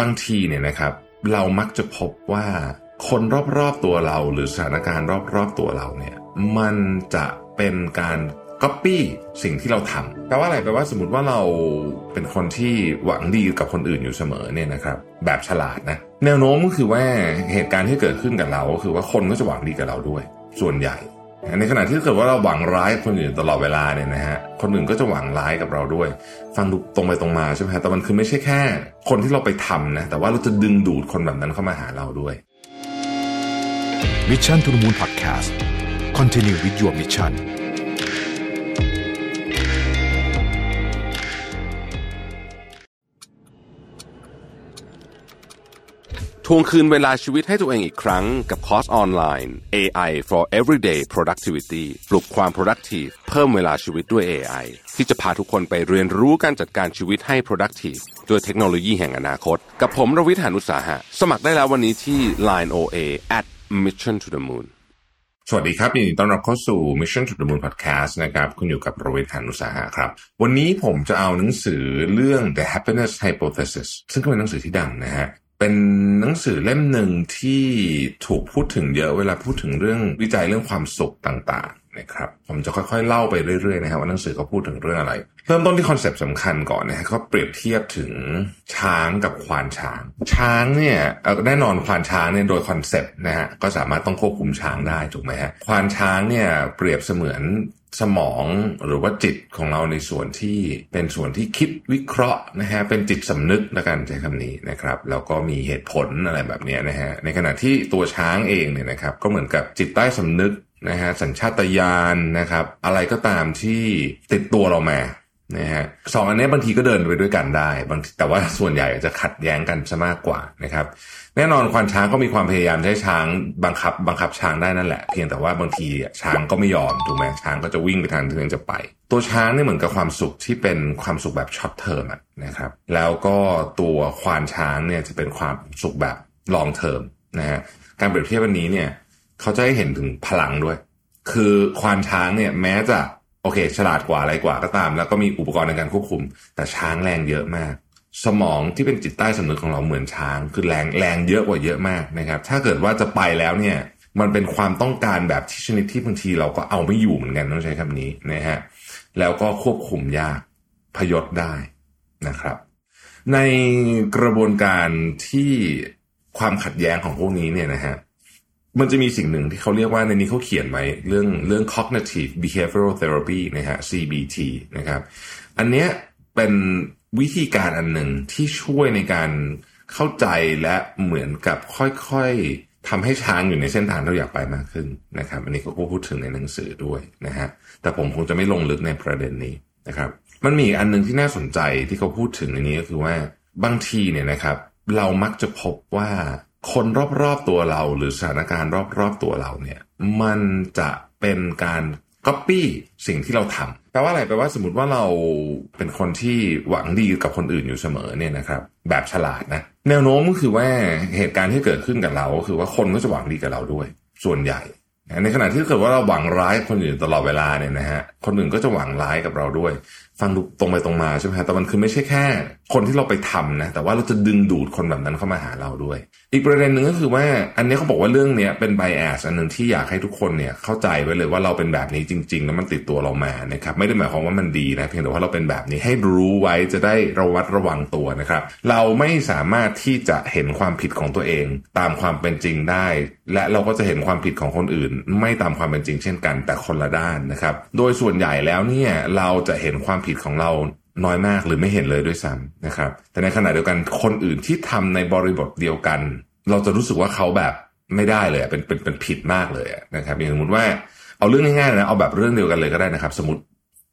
บางทีเนี่ยนะครับ เรามักจะพบว่าคนรอบๆตัวเราหรือสถานการณ์รอบๆตัวเราเนี่ย มันจะเป็นการก๊อปปี้สิ่งที่เราทำแปลว่าอะไรแปลว่าสมมติว่าเราเป็นคนที่หวังดีกับคนอื่นอยู่เสมอเนี่ยนะครับ แบบฉลาดนะ แนวโน้มก็คือว่าเหตุการณ์ที่เกิดขึ้นกับเราก็คือว่าคนก็จะหวังดีกับเราด้วย ส่วนใหญ่ ในขณะที่เกิดว่าเราหวังร้ายกับคนอื่นตลอดเวลาเนี่ยนะฮะคนอื่นก็จะหวังร้ายกับเราด้วย ฟังดูตรงไปตรงมาใช่ไหมฮะแต่มันคือไม่ใช่แค่ คนที่เราไปทำนะแต่ว่าเราจะดึงดูดคนแบบนั้นเข้ามาหาเราด้วยมิชชั่นทุ the Moon Podcast Continue with your mission ทวงคืนเวลาชีวิตให้ตัวเองอีกครั้งกับคอร์สออนไลน์ AI for Everyday Productivity ปลุกความ productive เพิ่มเวลาชีวิตด้วย AI ที่จะพาทุกคนไปเรียนรู้การจัดการชีวิตให้ productive ด้วยเทคโนโลยีแห่งอนาคต กับผมรวิทยานุสาหะ สมัครได้แล้ววันนี้ที่ Line OA at Mission to the Moon สวัสดีครับยินดีต้อนรับเข้าสู่ Mission to the Moon Podcast นะครับ คุณอยู่กับโรเวทานุสาหะครับ วันนี้ผมจะเอาหนังสือเรื่อง The Happiness Hypothesis ซึ่งก็เป็นหนังสือที่ดังนะฮะ เป็นหนังสือเล่มหนึ่งที่ถูกพูดถึงเยอะเวลาพูดถึงเรื่องวิจัยเรื่องความสุขต่างๆนะครับ ผมจะค่อยๆเล่าไปเรื่อยๆนะครับว่าหนังสือเขาพูดถึงเรื่องอะไร เริ่มต้นที่ concept สำคัญก่อนนะฮะเขาเปรียบเทียบถึงช้างกับควานช้าง ช้างเนี่ยแน่นอนควานช้างเนี่ยโดย concept นะฮะก็สามารถต้องควบคุมช้างได้ถูกไหมฮะควานช้างเนี่ยเปรียบเสมือน สมองหรือว่าจิตของเราในส่วนที่เป็นส่วนที่คิดวิเคราะห์นะฮะเป็นจิตสำนึกละกันใช้คำนี้นะครับแล้วก็มีเหตุผลอะไรแบบนี้นะฮะในขณะที่ตัวช้างเองเนี่ยนะครับก็เหมือนกับจิตใต้สำนึกนะฮะสัญชาตญาณนะครับ อะไรก็ตามที่ติดตัวเรามา นะฮะสองอันนี้บางทีก็เดินไปด้วยกันได้บ้างแต่ว่าส่วนใหญ่จะขัดแย้งกันซะมากกว่านะครับ แน่นอนควานช้างก็มีความพยายามให้ช้างบังคับ บังคับช้างได้นั่นแหละ เพียงแต่ว่าบางทีช้างก็ไม่ยอมถูกไหมช้างก็จะวิ่งไปทางที่ตัวเองจะไป ตัวช้างนี่เหมือนกับความสุขที่เป็นความสุขแบบ short term นะครับ แล้วก็ตัวควานช้างเนี่ยจะเป็นความสุขแบบลองเทอมนะฮะการเปรียบเทียบวันนี้เนี่ยเขาจะให้เห็นถึงพลังด้วย คือควานช้างเนี่ยแม้จะ โอเค ฉลาดกว่าอะไรกว่าก็ตาม แล้วก็มีอุปกรณ์ในการควบคุม แต่ช้างแรงเยอะมาก สมองที่เป็นจิตใต้สำนึกของเราเหมือนช้าง คือแรงแรงเยอะกว่าเยอะมากนะครับ ถ้าเกิดว่าจะไปแล้วเนี่ยมันเป็นความต้องการแบบที่ชนิดที่บางทีเราก็เอาไม่อยู่เหมือนกันต้องใช้คำนี้นะฮะแล้วก็ควบคุมยากพยศได้นะครับ ในกระบวนการที่ความขัดแย้งของพวกนี้เนี่ยนะฮะ มันจะมีสิ่งหนึ่งที่เขาเรียกว่าในนี้เขาเขียนไว้เรื่องเรื่อง cognitive behavioral therapy นะฮะ CBT นะครับ อันเนี้ยเป็นวิธีการอันหนึ่งที่ช่วยในการเข้าใจและเหมือนกับค่อยๆทำให้ช้างอยู่ในเส้นทางที่เราอยากไปมากขึ้นนะครับ อันนี้เขาก็พูดถึงในหนังสือด้วยนะฮะแต่ผมคงจะไม่ลงลึกในประเด็นนี้นะครับ มันมีอีกอันหนึ่งที่น่าสนใจที่เขาพูดถึงในนี้ก็คือว่าบางทีเนี่ยนะครับ เรามักจะพบว่า คนรอบๆตัวเราหรือสถานการณ์รอบๆตัวเราเนี่ย มันจะเป็นการก๊อปปี้สิ่งที่เราทำแปลว่าอะไรแปลว่าสมมติว่าเราเป็นคนที่หวังดีกับคนอื่นอยู่เสมอเนี่ยนะครับ แบบฉลาดนะแนวโน้มก็คือว่าเหตุการณ์ที่เกิดขึ้นกับเราก็คือว่าคนก็จะหวังดีกับเราด้วย ส่วนใหญ่ ในขณะที่เกิดว่าเราหวังร้ายคนอื่นตลอดเวลาเนี่ยนะฮะคนอื่นก็จะหวังร้ายกับเราด้วย ฟังดูตรงไปตรงมาใช่ไหมฮะแต่มันคือไม่ใช่แค่ คนที่เราไปทำนะ แต่ว่าเราจะดึงดูดคนแบบนั้นเข้ามาหาเราด้วย อีกประเด็นหนึ่งก็คือว่า อันนี้เขาบอกว่าเรื่องนี้เป็นไบแอสอันหนึ่งที่อยากให้ทุกคนเนี่ยเข้าใจไว้เลยว่าเราเป็นแบบนี้จริง ๆ แล้วมันติดตัวเรามานะครับไม่ได้หมายความว่ามันดีนะเพียงแต่ว่าเราเป็นแบบนี้ให้รู้ไว้จะได้ระวัดระวังตัวนะครับ เราไม่สามารถที่จะเห็นความผิดของตัวเอง ตามความเป็นจริงได้และเราก็จะเห็นความผิดของคนอื่น ไม่ตามความเป็นจริงเช่นกันแต่คนละด้านนะครับ โดยส่วนใหญ่แล้วเนี่ยเราจะเห็นความผิดของเราน้อยมากหรือไม่เห็นเลยด้วยซ้ำนะครับ แต่ในขณะเดียวกันคนอื่นที่ทำในบริบทเดียวกัน เราจะรู้สึกว่าเขาแบบไม่ได้เลยเป็นเป็นเป็นผิดมากเลยนะครับอย่างสมมติว่าเอาเรื่องง่ายๆนะเอาแบบเรื่องเดียวกันเลยก็ได้นะครับ สมมติ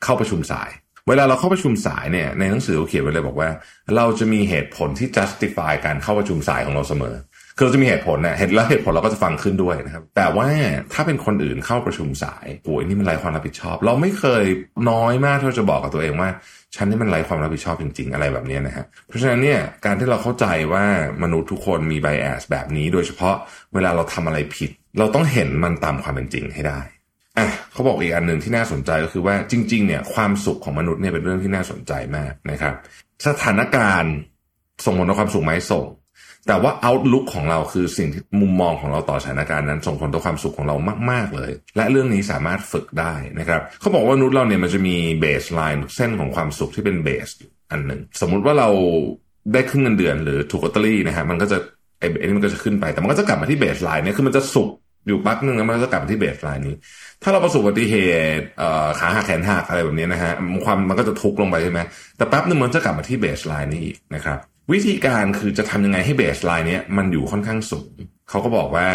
เข้าประชุมสาย เวลาเราเข้าประชุมสายเนี่ยในหนังสือเขาเขียนไว้เลยบอกว่า เราจะมีเหตุผลที่ justify การเข้าประชุมสายของเราเสมอ คือเราจะมีเหตุผลเนี่ยเห็นแล้วเหตุผลเราก็จะฟังขึ้นด้วยนะครับ แต่ว่าถ้าเป็นคนอื่นเข้าประชุมสายโอ้ยนี่มันไร้ความรับผิดชอบ เราไม่เคยน้อยมากที่เราจะบอกกับตัวเองว่าฉันนี่มันไร้ความรับผิดชอบจริง ๆ อะไรแบบนี้นะฮะ เพราะฉะนั้นเนี่ยการที่เราเข้าใจว่ามนุษย์ทุกคนมีไบแอสแบบนี้ โดยเฉพาะเวลาเราทำอะไรผิด เราต้องเห็นมันตามความเป็นจริงให้ได้อะเขาบอกอีกอันหนึ่งที่น่าสนใจก็คือว่าจริง ๆ เนี่ยความสุขของมนุษย์เนี่ยเป็นเรื่องที่น่าสนใจมากนะครับ สถานการณ์ส่งผลต่อความสุขไหมส่ง แต่ว่า outlook ของเราคือสิ่งที่มุมมองของเราต่อสถานการณ์นั้น ส่งผลต่อความสุขของเรามาก ๆ เลย และเรื่องนี้สามารถฝึกได้นะครับเขาบอกว่ามนุษย์เราเนี่ยมันจะมี baseline เส้นของความสุขที่เป็น base อันหนึ่งสมมุติว่าเราได้ขึ้นเงินเดือนหรือถูกลอตเตอรี่นะฮะมันก็จะไอ้นี่มันก็จะขึ้นไป แต่มันก็จะกลับมาที่ baseline เนี่ยคือมันจะสุขอยู่พักหนึ่งแล้วมันก็จะกลับมาที่ baseline นี้ ถ้าเราประสบอุบัติเหตุขาหักแขนหักอะไรแบบนี้นะฮะความมันก็จะทุกข์ลงไปใช่ไหมแต่แป๊บนึงมันจะกลับมาที่ baseline นี้อีกนะครับ วิธีการคือจะทำยังไงให้ baseline เนี้ยมันอยู่ค่อนข้างสูงเขาก็บอกว่า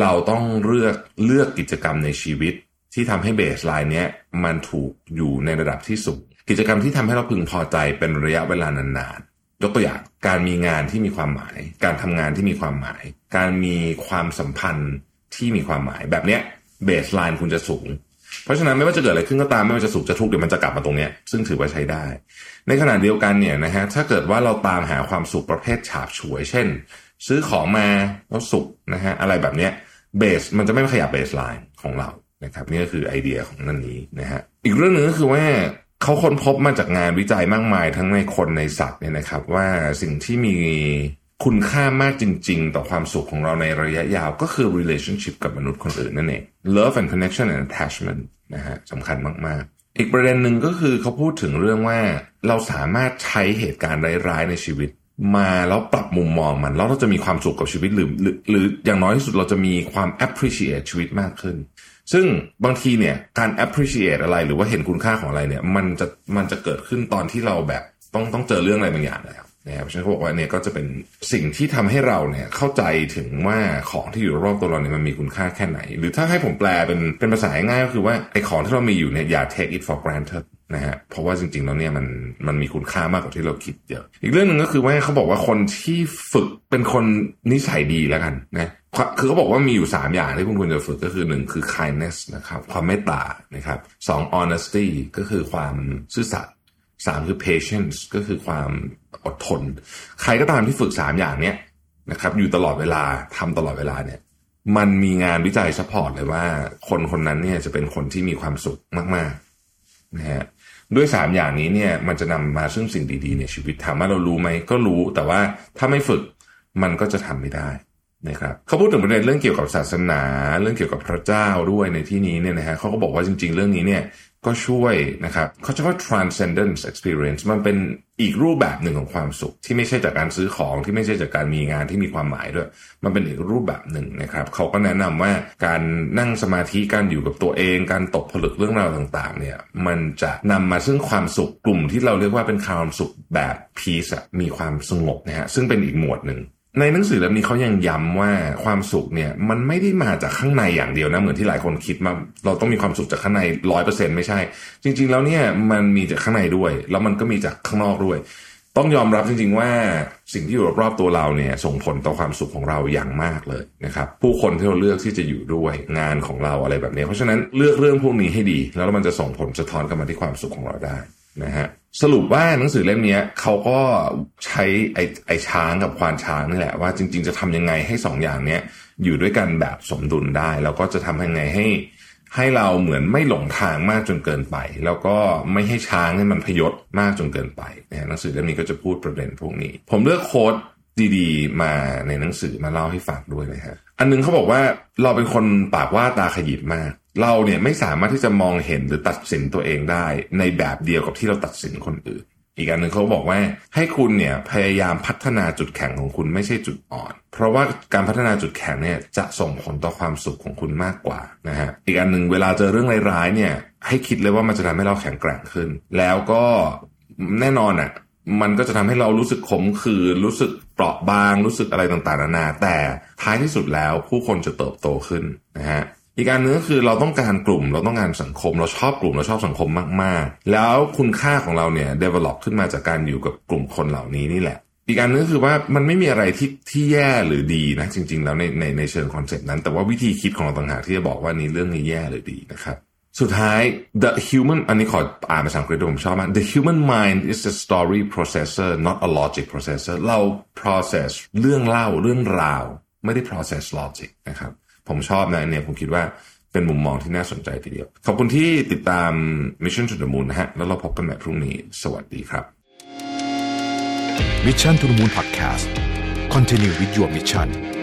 เราต้องเลือกเลือกกิจกรรมในชีวิต ที่ทำให้ baseline เนี้ยมันถูกอยู่ในระดับที่สูงกิจกรรมที่ทำให้เราพึงพอใจเป็นระยะเวลานานๆยกตัวอย่างการมีงานที่มีความหมาย การทำงานที่มีความหมาย การมีความสัมพันธ์ที่มีความหมายแบบเนี้ย baseline คุณจะสูง เพราะฉะนั้นไม่ว่าจะเกิดอะไรขึ้นก็ตามไม่ว่าจะสุขจะทุกข์เดี๋ยวมันจะกลับมาตรงเนี้ยซึ่งถือว่าใช้ได้ ในขณะเดียวกันเนี่ยนะฮะถ้าเกิดว่าเราตามหาความสุขประเภทฉาบฉวย เช่น ซื้อของมาแล้วสุขนะฮะอะไรแบบเนี้ย base มันจะไม่ขยับ baseline ของเรานะครับนี่ก็คือไอเดียของนั่นนี้นะฮะอีกเรื่องหนึ่งก็คือว่าเขาค้นพบมาจากงานวิจัยมากมายทั้งในคนในสัตว์เนี่ยนะครับ ว่าสิ่งที่มี คุณค่ามากจริง ๆ ต่อความสุขของเราในระยะยาวก็คือ relationship กับมนุษย์คนอื่นนั่นเอง love and connection and attachment นะฮะสำคัญมาก ๆ อีกประเด็นหนึ่งก็คือเขาพูดถึงเรื่องว่าเราสามารถใช้เหตุการณ์ร้าย ๆ ในชีวิต มาแล้วปรับมุมมองมัน แล้วเราจะมีความสุขกับชีวิตหรือหรือหรืออย่างน้อยที่สุดเราจะมีความ appreciate ชีวิตมากขึ้น ซึ่งบางทีเนี่ยการ appreciate อะไรหรือว่าเห็นคุณค่าของอะไรเนี่ยมันจะมันจะเกิดขึ้นตอนที่เราแบบต้องต้องเจอเรื่องอะไรบางอย่างแล้ว นะครับเพราะฉะนั้นเขาบอกว่าเนี่ยก็จะเป็นสิ่งที่ทำให้เราเนี่ยเข้าใจถึงว่าของที่อยู่รอบตัวเราเนี่ยมันมีคุณค่าแค่ไหน หรือถ้าให้ผมแปลเป็นเป็นภาษาง่ายก็คือว่าไอ้ของที่เรามีอยู่เนี่ยอย่า take it for granted นะฮะเพราะว่าจริงๆแล้วเนี่ยมันมันมีคุณค่ามากกว่าที่เราคิดเยอะอีกเรื่องหนึ่งก็คือว่าเขาบอกว่าคนที่ฝึกเป็นคนนิสัยดีแล้วกันนะคือเขาบอกว่ามีอยู่ 3 อย่างที่คุณควรจะฝึกก็คือ 1 คือ kindness นะครับความเมตตานะครับสอง honesty ก็คือความซื่อสัตย์ สามคือ patience ก็คือความอดทน ใครก็ตามที่ฝึก3อย่างเนี้ยนะครับ อยู่ตลอดเวลาทำตลอดเวลาเนี่ย มันมีงานวิจัย support เลยว่า คนคนนั้นเนี่ยจะเป็นคนที่มีความสุขมากๆนะฮะด้วย3อย่างนี้เนี่ยมันจะนำมาซึ่งสิ่งดีๆในชีวิตถามว่าเรารู้ไหมก็รู้ แต่ว่าถ้าไม่ฝึกมันก็จะทำไม่ได้ นะครับเขาพูดถึงประเด็นเรื่องเกี่ยวกับศาสนา เรื่องเกี่ยวกับพระเจ้าด้วยในที่นี้เนี่ยนะฮะเขาก็บอกว่าจริง ๆ เรื่องนี้เนี่ยก็ช่วยนะครับเขาจะว่า transcendence experience มันเป็นอีกรูปแบบหนึ่งของความสุข ที่ไม่ใช่จากการซื้อของที่ไม่ใช่จากการมีงานที่มีความหมายด้วย มันเป็นอีกรูปแบบหนึ่งนะครับเขาก็แนะนำว่าการนั่งสมาธิการอยู่กับตัวเอง การตกผลึกเรื่องราวต่างๆเนี่ยมันจะนำมาซึ่งความสุขกลุ่มที่เราเรียกว่าเป็นความสุขแบบ peace มีความสงบนะฮะซึ่งเป็นอีกหมวดหนึ่ง ในหนังสือเล่มนี้เขายังย้ำว่าความสุขเนี่ยมันไม่ได้มาจากข้างในอย่างเดียวนะเหมือนที่หลายคนคิดมาเราต้องมีความสุขจากข้างในร้อยเปอร์เซ็นไม่ใช่ จริง ๆ แล้วเนี่ยมันมีจากข้างในด้วย แล้วมันก็มีจากข้างนอกด้วย ต้องยอมรับจริง ๆ ว่าสิ่งที่อยู่รอบๆตัวเราเนี่ยส่งผลต่อความสุขของเราอย่างมากเลยนะครับผู้คนที่เราเลือกที่จะอยู่ด้วยงานของเราอะไรแบบนี้ เพราะฉะนั้นเลือกเรื่องพวกนี้ให้ดี แล้วมันจะส่งผลสะท้อนกลับมาที่ความสุขของเราได้ นะฮะสรุปว่าหนังสือเล่มนี้เขาก็ใช้ไอ้ไอช้างกับควานช้างนี่แหละว่าจริง ๆ จะทำยังไงให้สองอย่างเนี้ยอยู่ด้วยกันแบบสมดุลได้ แล้วก็จะทำยังไงให้ให้เราเหมือนไม่หลงทางมากจนเกินไป แล้วก็ไม่ให้ช้างให้มันพยศมากจนเกินไปนะหนังสือเล่มนี้ก็จะพูดประเด็นพวกนี้ ผมเลือกโค้ดดีๆ มาในหนังสือมาเล่าให้ฟังด้วยนะฮะอันนึงเขาบอกว่าเราเป็นคนปากว่าตาขยิบมาก เราเนี่ยไม่สามารถที่จะมองเห็นหรือตัดสินตัวเองได้ ในแบบเดียวกับที่เราตัดสินคนอื่น อีกอันหนึ่งเขาบอกว่าให้คุณเนี่ยพยายามพัฒนาจุดแข็งของคุณไม่ใช่จุดอ่อน เพราะว่าการพัฒนาจุดแข็งเนี่ยจะส่งผลต่อความสุขของคุณมากกว่านะฮะอีกอันหนึ่งเวลาเจอเรื่องร้ายๆเนี่ยให้คิดเลยว่ามันจะทำให้เราแข็งแกร่งขึ้น แล้วก็แน่นอนอะมันก็จะทำให้เรารู้สึกขมขื่นรู้สึกเปราะบางรู้สึกอะไรต่างๆนานาแต่ท้ายที่สุดแล้วผู้คนจะเติบโตขึ้นนะฮะ อีกการนึงก็คือเราต้องการกลุ่ม เราต้องการสังคม เราชอบกลุ่มเราชอบสังคมมาก ๆ แล้วคุณค่าของเราเนี่ย develop ขึ้นมาจากการอยู่กับกลุ่มคนเหล่านี้นี่แหละ อีกการนึงคือว่ามันไม่มีอะไรที่ที่แย่หรือดีนะ จริง ๆ แล้วในในในเชิงคอนเซ็ปต์นั้น แต่ว่าวิธีคิดของเราต่างหากที่จะบอกว่านี้เรื่องนี้แย่หรือดีนะครับสุดท้าย the human อันนี้ขออ่านภาษาอังกฤษด้วยผมชอบมาก the human mind is a story processor not a logic processor เรา process เรื่องเล่าเรื่องราว ไม่ได้ process logic นะครับ ผมชอบนะเนี่ยผมคิดว่าเป็นมุมมองที่น่าสนใจทีเดียว ขอบคุณที่ติดตาม Mission to the Moon นะฮะ แล้วเราพบกันใหม่พรุ่งนี้ สวัสดีครับ Mission to the Moon Podcast Continue with your mission